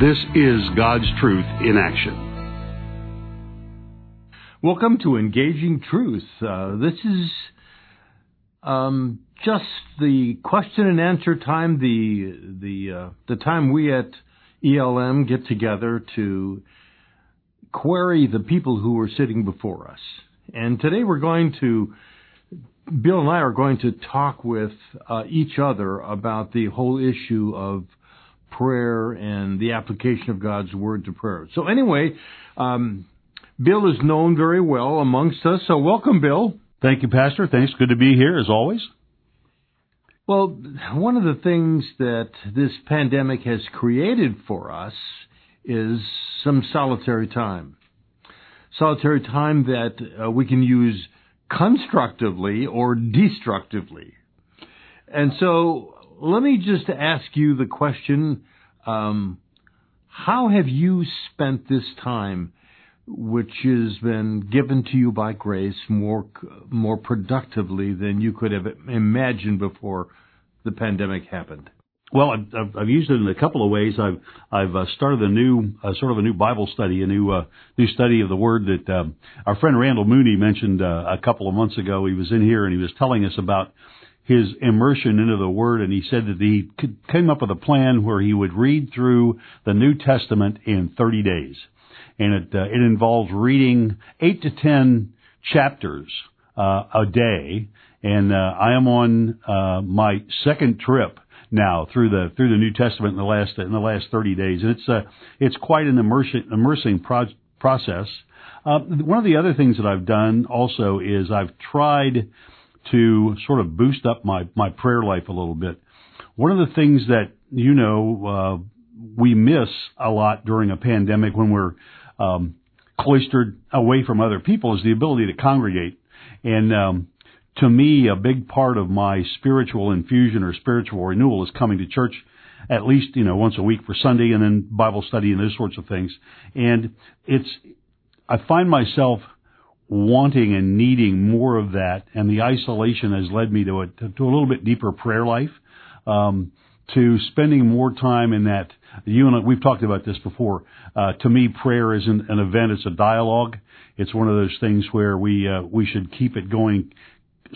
This is God's truth in action. Welcome to Engaging Truth. Uh, this is um, just the question and answer time, the the uh, the time we at ELM get together to query the people who are sitting before us. And today we're going to Bill and I are going to talk with uh, each other about the whole issue of prayer and the application of God's word to prayer. So anyway, um, Bill is known very well amongst us. So welcome, Bill. Thank you, Pastor. Thanks. Good to be here as always. Well, one of the things that this pandemic has created for us is some solitary time. Solitary time that uh, we can use constructively or destructively. And so let me just ask you the question um, how have you spent this time, which has been given to you by grace, more more productively than you could have imagined before the pandemic happened? Well, I've, I've used it in a couple of ways. I've I've uh, started a new uh, sort of a new Bible study, a new uh, new study of the Word that um, our friend Randall Mooney mentioned uh, a couple of months ago. He was in here and he was telling us about his immersion into the Word, and he said that he came up with a plan where he would read through the New Testament in 30 days, and it uh, it involves reading eight to ten chapters uh, a day. And uh, I am on uh, my second trip now through the through the New Testament in the last in the last 30 days, and it's uh, it's quite an immersion immersing pro- process. Uh, one of the other things that I've done also is I've tried to sort of boost up my, my prayer life a little bit. One of the things that, you know, uh, we miss a lot during a pandemic when we're um, cloistered away from other people is the ability to congregate. And um, to me, a big part of my spiritual infusion or spiritual renewal is coming to church at least you know once a week for Sunday and then Bible study and those sorts of things. And it's I find myself wanting and needing more of that, and the isolation has led me to a, to a little bit deeper prayer life, um, to spending more time in that. You and I, we've talked about this before. Uh, to me, prayer isn't an event; it's a dialogue. It's one of those things where we uh, we should keep it going,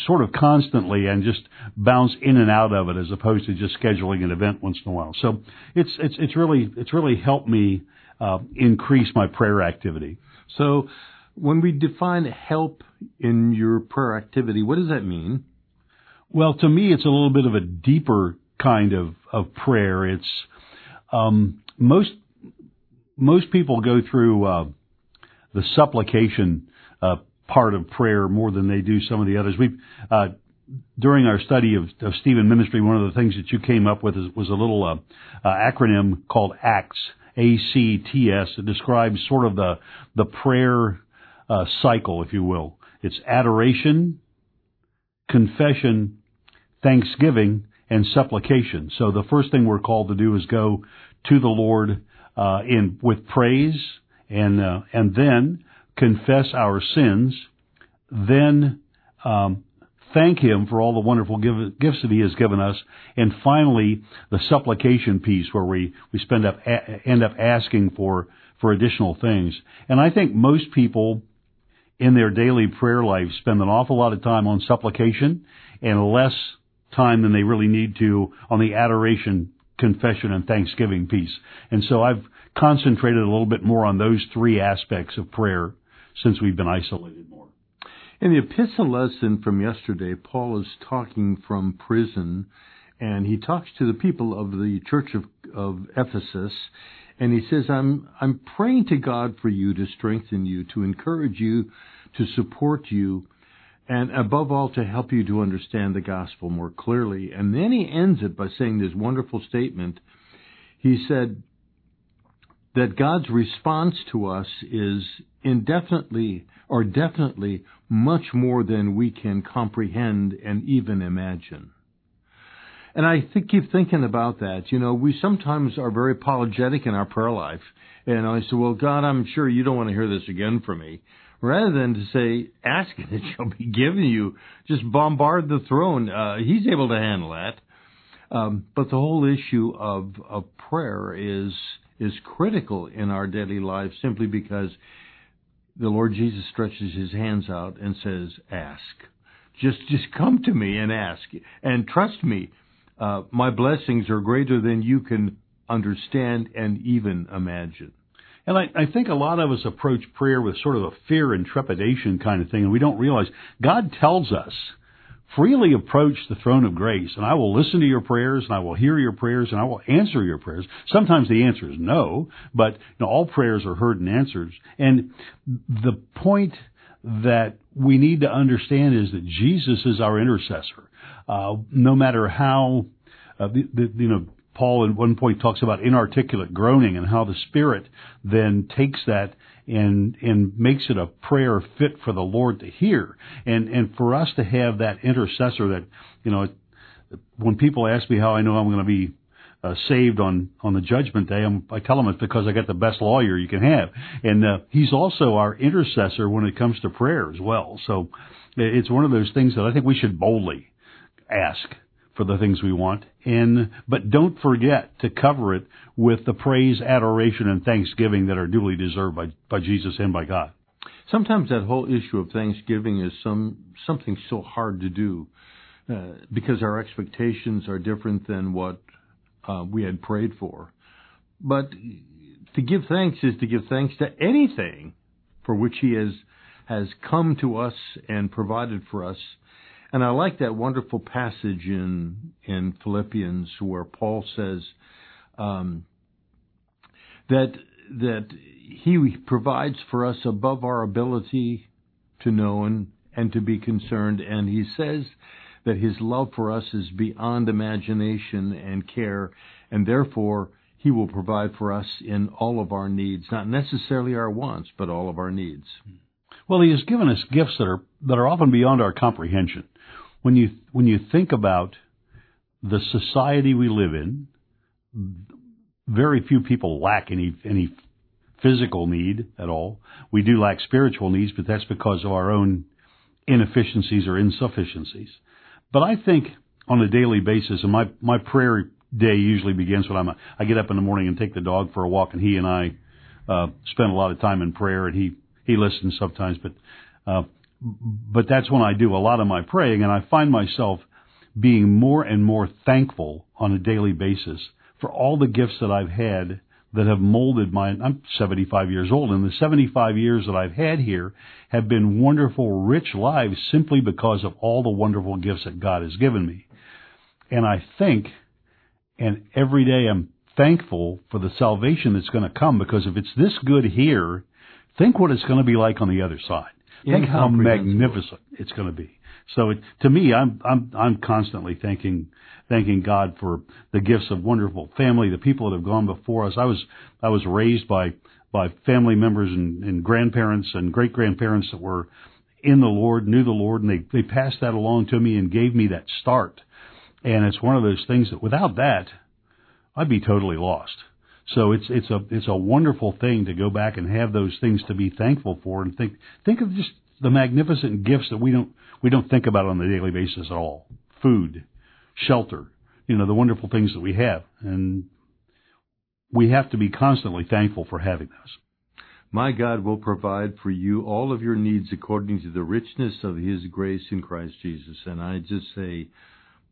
sort of constantly, and just bounce in and out of it, as opposed to just scheduling an event once in a while. So it's it's it's really it's really helped me uh, increase my prayer activity. So when we define help in your prayer activity, what does that mean? Well, to me, it's a little bit of a deeper kind of, of prayer. It's um, most most people go through uh, the supplication uh, part of prayer more than they do some of the others. We uh, during our study of, of Stephen ministry, one of the things that you came up with is, was a little uh, uh, acronym called ACTS, A C T S. It describes sort of the the prayer uh, cycle, if you will. It's adoration, confession, thanksgiving, and supplication. So the first thing we're called to do is go to the Lord uh, in with praise, and uh, and then confess our sins, then um, thank Him for all the wonderful give, gifts that He has given us, and finally the supplication piece where we we spend up a, end up asking for for additional things. And I think most people in their daily prayer life spend an awful lot of time on supplication and less time than they really need to on the adoration, confession, and thanksgiving piece. And so I've concentrated a little bit more on those three aspects of prayer since we've been isolated more. In the epistle lesson from yesterday, Paul is talking from prison, and he talks to the people of the church of, of Ephesus, and he says, I'm, I'm praying to God for you to strengthen you, to encourage you, to support you, and above all, to help you to understand the gospel more clearly. And then he ends it by saying this wonderful statement. He said, that God's response to us is indefinitely or definitely much more than we can comprehend and even imagine. And I keep thinking about that. You know, we sometimes are very apologetic in our prayer life. And I say, well, God, I'm sure you don't want to hear this again from me. Rather than to say, ask and it shall be given you, just bombard the throne. Uh, he's able to handle that. Um, but the whole issue of, of prayer is, is critical in our daily life simply because the Lord Jesus stretches his hands out and says, ask. Just, just come to me and ask. And trust me, uh, my blessings are greater than you can understand and even imagine. And I, I think a lot of us approach prayer with sort of a fear and trepidation kind of thing, and we don't realize God tells us freely approach the throne of grace, and I will listen to your prayers, and I will hear your prayers, and I will answer your prayers. Sometimes the answer is no, but you know, all prayers are heard and answered. And the point that we need to understand is that Jesus is our intercessor. Uh, no matter how, uh, the, the, you know, Paul at one point talks about inarticulate groaning and how the Spirit then takes that and and makes it a prayer fit for the Lord to hear. And and for us to have that intercessor that you know when people ask me how I know I'm going to be uh, saved on on the judgment day, I'm, I tell them it's because I got the best lawyer you can have, and uh, he's also our intercessor when it comes to prayer as well. So it's one of those things that I think we should boldly ask for the things we want. And but don't forget to cover it with the praise adoration and thanksgiving that are duly deserved by by Jesus and by God. Sometimes that whole issue of thanksgiving is some something so hard to do uh, because our expectations are different than what uh, we had prayed for. But to give thanks is to give thanks to anything for which he has has come to us and provided for us. And I like that wonderful passage in in Philippians where Paul says um, that that he provides for us above our ability to know and, and to be concerned, and he says that his love for us is beyond imagination and care, and therefore he will provide for us in all of our needs, not necessarily our wants, but all of our needs. Well, he has given us gifts that are that are often beyond our comprehension when you when you think about the society we live in, very few people lack any any physical need at all. We do lack spiritual needs, but that's because of our own inefficiencies or insufficiencies. But I think on a daily basis, and my my prayer day usually begins when I'm a, I get up in the morning and take the dog for a walk, and he and I uh, spend a lot of time in prayer, and he he listens sometimes, but uh, but that's when I do a lot of my praying, and I find myself being more and more thankful on a daily basis for all the gifts that I've had that have molded my. I'm 75 years old, and the 75 years that I've had here have been wonderful, rich lives simply because of all the wonderful gifts that God has given me. And I think, and every day I'm thankful for the salvation that's going to come because if it's this good here, think what it's going to be like on the other side. Think how magnificent it's going to be. So it, to me, I'm I'm I'm constantly thanking thanking God for the gifts of wonderful family, the people that have gone before us. I was I was raised by by family members and, and grandparents and great grandparents that were in the Lord, knew the Lord, and they they passed that along to me and gave me that start. And it's one of those things that without that, I'd be totally lost. So it's it's a it's a wonderful thing to go back and have those things to be thankful for, and think think of just the magnificent gifts that we don't we don't think about on a daily basis at all. Food, shelter, you know, the wonderful things that we have, and we have to be constantly thankful for having those. My God will provide for you all of your needs according to the richness of His grace in Christ Jesus. And I just say,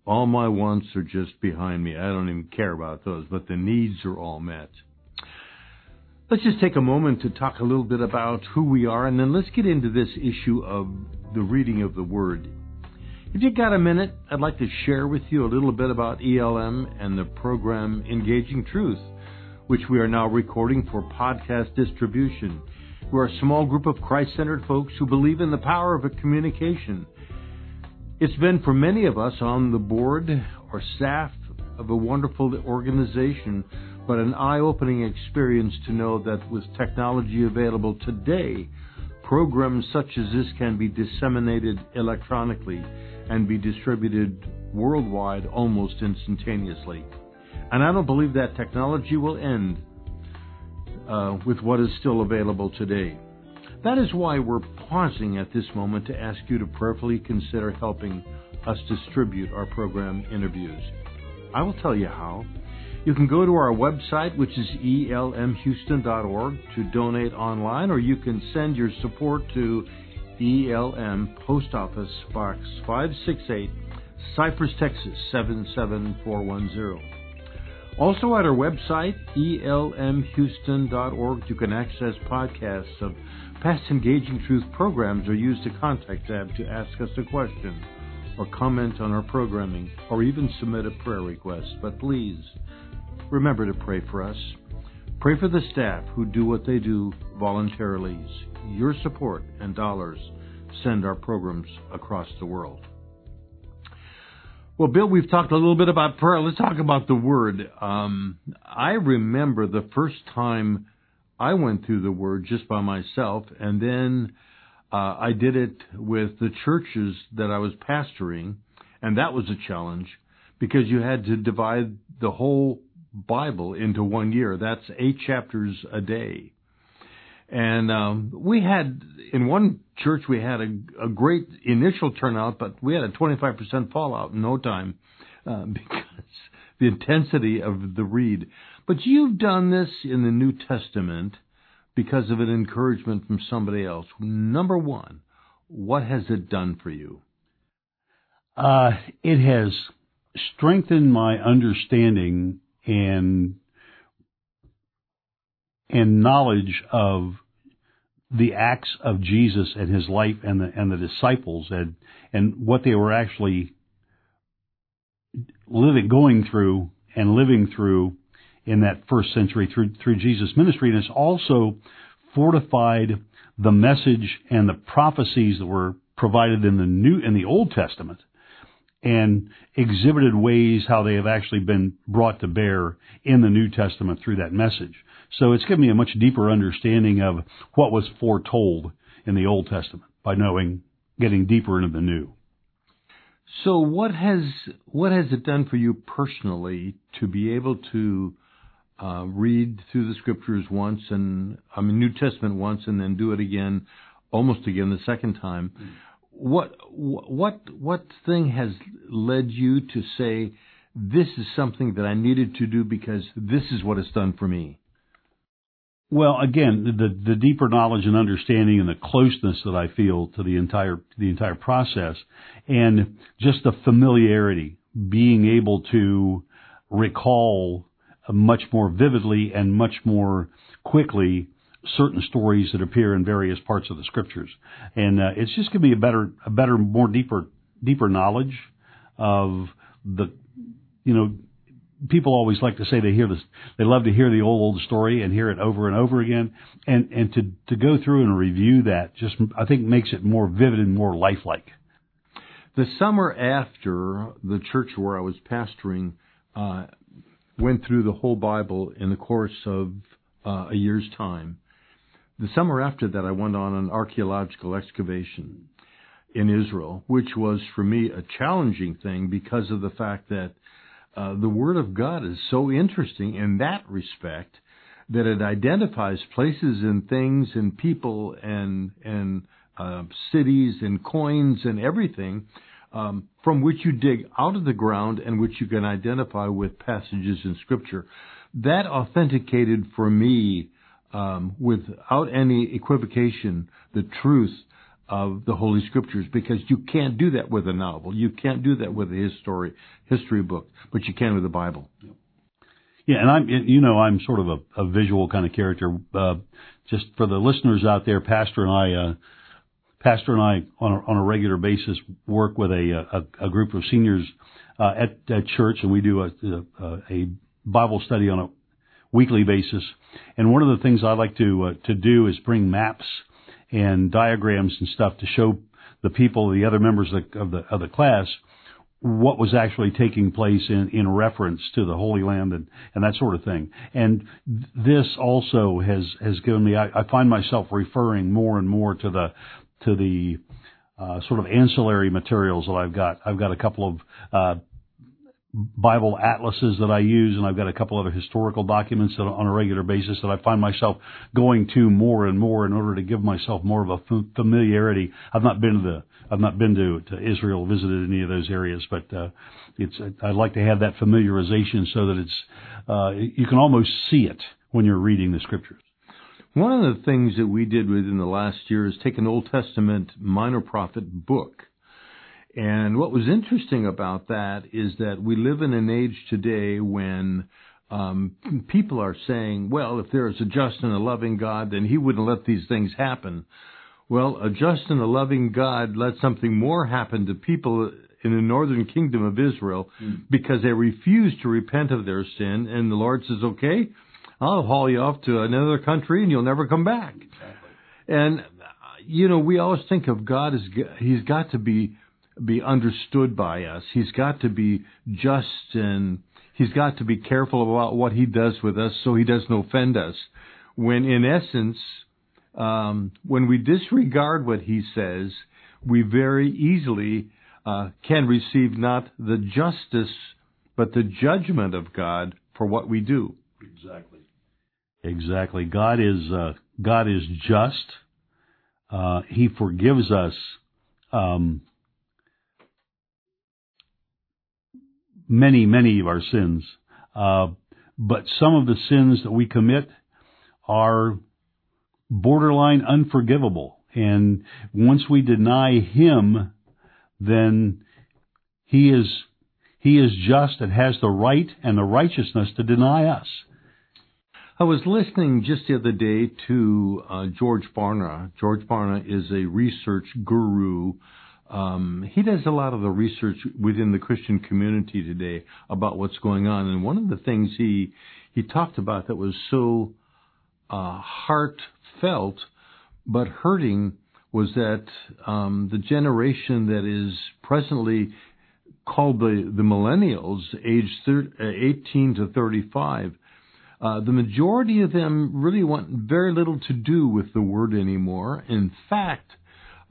all my wants are just behind me. I don't even care about those, but the needs are all met. Let's just take a moment to talk a little bit about who we are, and then let's get into this issue of the reading of the Word. If you've got a minute, I'd like to share with you a little bit about ELM and the program Engaging Truth, which we are now recording for podcast distribution. We're a small group of Christ centered folks who believe in the power of a communication it's been for many of us on the board or staff of a wonderful organization but an eye opening experience to know that with technology available today, programs such as this can be disseminated electronically and be distributed worldwide almost instantaneously. And I don't believe that technology will end uh, with what is still available today. That is why we're pausing at this moment to ask you to prayerfully consider helping us distribute our program interviews. I will tell you how. You can go to our website, which is elmhouston.org, to donate online, or you can send your support to ELM Post Office Box 568, Cypress, Texas 77410. Also at our website, elmhouston.org, you can access podcasts of past Engaging Truth programs or use the contact tab to ask us a question or comment on our programming or even submit a prayer request. But please, remember to pray for us. Pray for the staff who do what they do voluntarily. Your support and dollars send our programs across the world. Well, Bill, we've talked a little bit about prayer. Let's talk about the Word. Um, I remember the first time I went through the Word just by myself, and then uh, I did it with the churches that I was pastoring, and that was a challenge because you had to divide the whole Bible into one year. That's eight chapters a day. And um, we had in one church we had a, a great initial turnout, but we had a 25% fallout in no time uh, because the intensity of the read. But you've done this in the New Testament because of an encouragement from somebody else. Number one, what has it done for you? Uh, it has strengthened my understanding and and knowledge of the acts of Jesus and his life and the and the disciples and and what they were actually living going through and living through in that first century through through Jesus' ministry. And it's also fortified the message and the prophecies that were provided in the new in the Old Testament and exhibited ways how they have actually been brought to bear in the New Testament through that message. So it's given me a much deeper understanding of what was foretold in the Old Testament by knowing, getting deeper into the New. So what has what has it done for you personally to be able to uh, read through the Scriptures once and I mean New Testament once and then do it again, almost again the second time? Mm what what what thing has led you to say this is something that I needed to do because this is what it's done for me? Well, again, the the deeper knowledge and understanding and the closeness that I feel to the entire the entire process, and just the familiarity, being able to recall much more vividly and much more quickly certain stories that appear in various parts of the scriptures, and uh, it's just going to be a better, a better, more deeper, deeper knowledge of the, you know, people always like to say they hear this, they love to hear the old old story and hear it over and over again, and and to to go through and review that just I think makes it more vivid and more lifelike. The summer after the church where I was pastoring uh, went through the whole Bible in the course of uh, a year's time, the summer after that, I went on an archaeological excavation in Israel, which was for me a challenging thing because of the fact that uh, the Word of God is so interesting in that respect that it identifies places and things and people and and uh, cities and coins and everything um, from which you dig out of the ground and which you can identify with passages in Scripture. That authenticated for me um, without any equivocation the truth of the Holy Scriptures because you can't do that with a novel. You can't do that with a history history book, but you can with the Bible. Yeah, and I'm you know I'm sort of a, a visual kind of character. Uh, just for the listeners out there, Pastor and I, uh, Pastor and I on a, on a regular basis work with a a, a group of seniors uh, at, at church, and we do a, a, a Bible study on a weekly basis. And one of the things I like to uh, to do is bring maps and diagrams and stuff to show the people, the other members of the, of the, of the class, what was actually taking place in, in reference to the Holy Land and, and that sort of thing. And this also has, has given me, I, I find myself referring more and more to the, to the, uh, sort of ancillary materials that I've got. I've got a couple of, uh, Bible atlases that I use, and I've got a couple other historical documents that on a regular basis that I find myself going to more and more in order to give myself more of a familiarity. I've not been to the I've not been to, to Israel, visited any of those areas, but uh, it's I'd like to have that familiarization so that it's uh, you can almost see it when you're reading the scriptures. One of the things that we did within the last year is take an Old Testament minor prophet book and what was interesting about that is that we live in an age today when um, people are saying, well, if there is a just and a loving God, then He wouldn't let these things happen. Well, a just and a loving God let something more happen to people in the northern kingdom of Israel mm. because they refused to repent of their sin, and the Lord says, okay, I'll haul you off to another country and you'll never come back. Exactly. And, you know, we always think of God as, He's got to be be understood by us. He's got to be just and he's got to be careful about what he does with us so he doesn't offend us. When in essence, um, when we disregard what he says, we very easily uh, can receive not the justice but the judgment of God for what we do. Exactly. Exactly. God is uh, God is just. Uh, he forgives us um, many, many of our sins. Uh, but some of the sins that we commit are borderline unforgivable. And once we deny Him, then He is, He is just and has the right and the righteousness to deny us. I was listening just the other day to uh, George Barna. George Barna is a research guru um, he does a lot of the research within the Christian community today about what's going on. And one of the things he he talked about that was so uh, heartfelt but hurting was that um, the generation that is presently called the, the millennials, age thir- uh, 18 to 35, uh, the majority of them really want very little to do with the word anymore. In fact,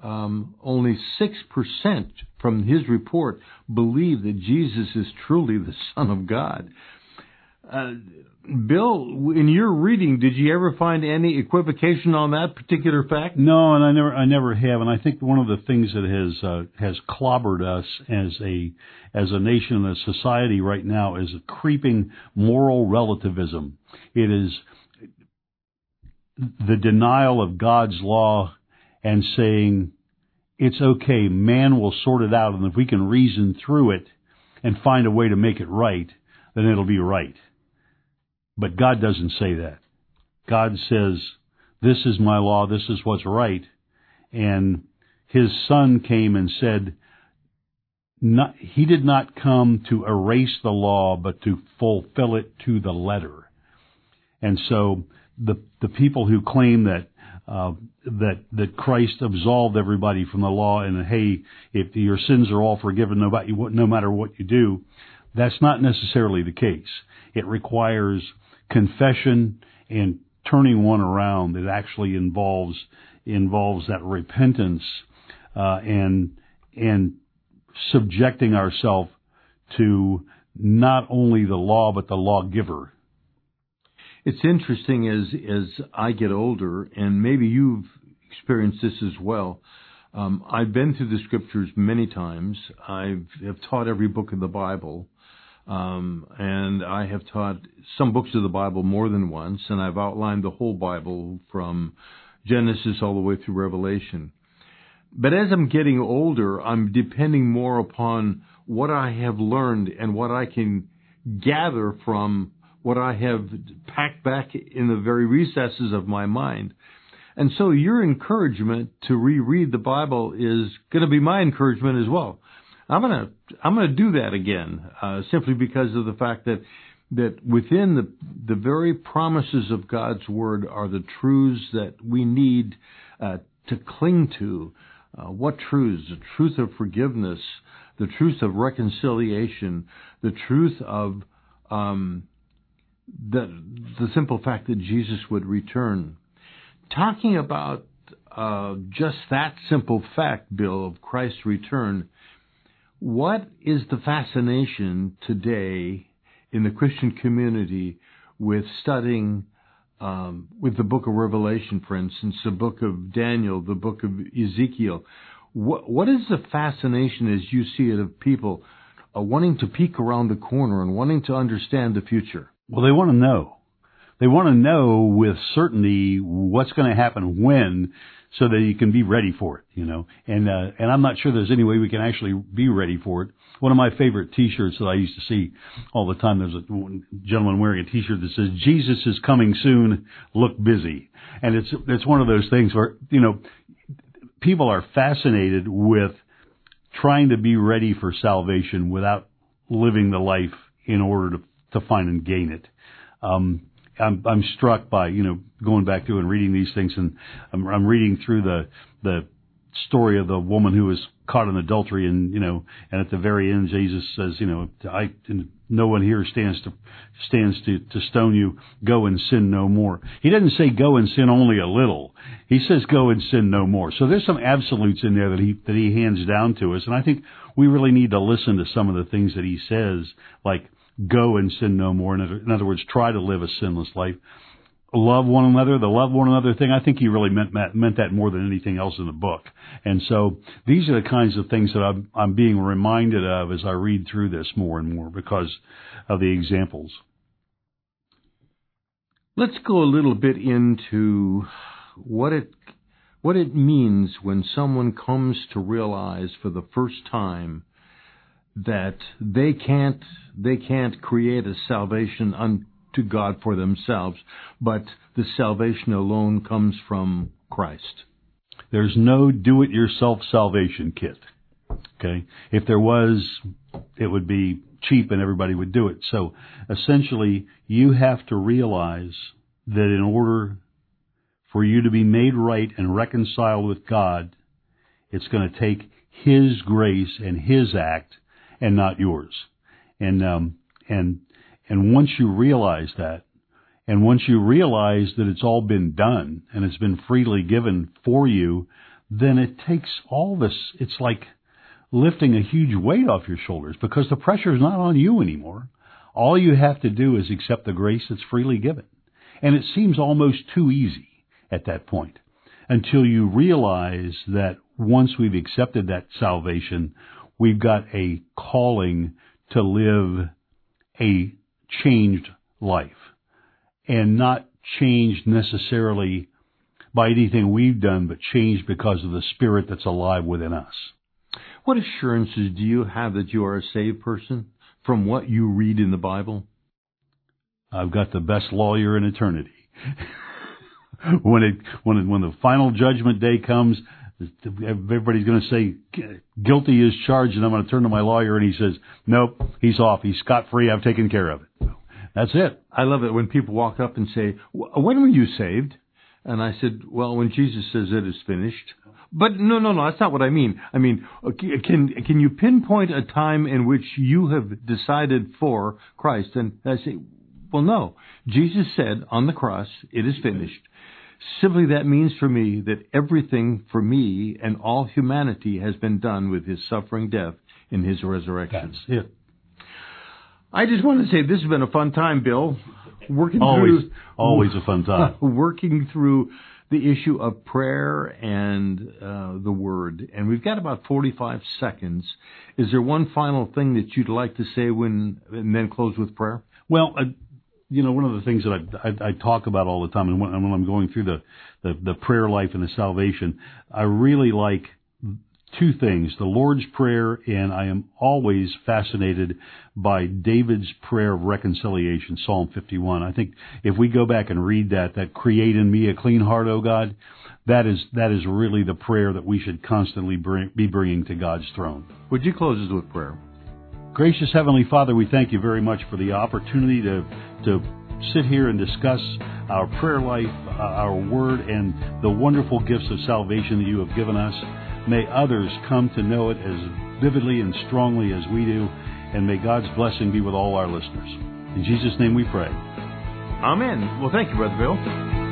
um, only 6% from his report believe that Jesus is truly the Son of God. Uh, Bill, in your reading, did you ever find any equivocation on that particular fact? No, and I never, I never have. And I think one of the things that has uh, has clobbered us as a as a nation and a society right now is a creeping moral relativism. It is the denial of God's law and saying, it's okay, man will sort it out, and if we can reason through it and find a way to make it right, then it'll be right. But God doesn't say that. God says, this is my law, this is what's right. And his son came and said, not, he did not come to erase the law, but to fulfill it to the letter. And so the, the people who claim that uh, that that Christ absolved everybody from the law, and hey, if your sins are all forgiven, no matter what, you do, that's not necessarily the case. It requires confession and turning one around that actually involves involves that repentance uh, and and subjecting ourselves to not only the law but the lawgiver it's interesting as as I get older, and maybe you've experienced this as well. Um, I've been through the scriptures many times. I've have taught every book of the Bible, um, and I have taught some books of the Bible more than once, and I've outlined the whole Bible from Genesis all the way through Revelation. But as I'm getting older, I'm depending more upon what I have learned and what I can gather from what I have packed back in the very recesses of my mind. And so your encouragement to reread the Bible is going to be my encouragement as well. I'm going to I'm going to do that again, uh, simply because of the fact that that within the the very promises of God's word are the truths that we need uh, to cling to. Uh, what truths? The truth of forgiveness, the truth of reconciliation, the truth of um, the the simple fact that Jesus would return. Talking about uh, just that simple fact, Bill, of Christ's return. What is the fascination today in the Christian community with studying um, with the book of Revelation, for instance, the book of Daniel, the book of Ezekiel. What, what is the fascination as you see it of people uh, wanting to peek around the corner and wanting to understand the future? Well, they want to know. They want to know with certainty what's going to happen when so that you can be ready for it, you know. And uh, and I'm not sure there's any way we can actually be ready for it. One of my favorite T-shirts that I used to see all the time. There's a gentleman wearing a T-shirt that says "Jesus is coming soon. Look busy," and it's it's one of those things where you know people are fascinated with trying to be ready for salvation without living the life in order to to find and gain it. Um, I'm, I'm struck by, you know, going back through and reading these things and I'm, I'm reading through the, the story of the woman who was caught in adultery and, you know, and at the very end, Jesus says, you know, I, no one here stands to, stands to, to stone you. Go and sin no more. He doesn't say go and sin only a little. He says go and sin no more. So there's some absolutes in there that he, that he hands down to us. And I think we really need to listen to some of the things that he says, like, go and sin no more. In other, words, try to live a sinless life. Love one another, the love one another thing. I think he really meant meant that more than anything else in the book. And so these are the kinds of things that I'm, I'm being reminded of as I read through this more and more because of the examples. Let's go a little bit into what it what it means when someone comes to realize for the first time that they can't they can't create a salvation unto God for themselves, but the salvation alone comes from Christ. There's no do-it-yourself salvation kit. Okay, if there was, it would be cheap and everybody would do it. So essentially, you have to realize that in order for you to be made right and reconciled with God, it's going to take His grace and His act and not yours. And um, and and once you realize that, and once you realize that it's all been done and it's been freely given for you, then it takes all this. It's like lifting a huge weight off your shoulders because the pressure is not on you anymore. All you have to do is accept the grace that's freely given. And it seems almost too easy at that point until you realize that once we've accepted that salvation, we've got a calling to live a changed life and not changed necessarily by anything we've done, but changed because of the spirit that's alive within us. What assurances do you have that you are a saved person from what you read in the Bible? I've got the best lawyer in eternity. when it when it, when the final judgment day comes, everybody's going to say guilty is charged, and I'm going to turn to my lawyer, and he says, "Nope, he's off. He's scot free. I've taken care of it." That's it. I love it when people walk up and say, "When were you saved?" And I said, "Well, when Jesus says it is finished." But no, no, no. That's not what I mean. I mean, can can you pinpoint a time in which you have decided for Christ? And I say, well, no. Jesus said on the cross, "It is finished." Simply that means for me that everything for me and all humanity has been done with his suffering death and his resurrection. That's it. I just want to say this has been a fun time, Bill. Working always, through always a fun time. Working through the issue of prayer and uh, the word, and we've got about forty-five seconds. Is there one final thing that you'd like to say when, and then close with prayer? Well, uh, you know, one of the things that I, I, I talk about all the time, and when, when I'm going through the, the, the prayer life and the salvation, I really like two things: the Lord's Prayer, and I am always fascinated by David's prayer of reconciliation, Psalm 51. I think if we go back and read that, that create in me a clean heart, O God, that is that is really the prayer that we should constantly bring, be bringing to God's throne. Would you close us with prayer? Gracious Heavenly Father, we thank you very much for the opportunity to, to sit here and discuss our prayer life, uh, our word, and the wonderful gifts of salvation that you have given us. May others come to know it as vividly and strongly as we do. And may God's blessing be with all our listeners. In Jesus' name we pray. Amen. Well, thank you, Brother Bill.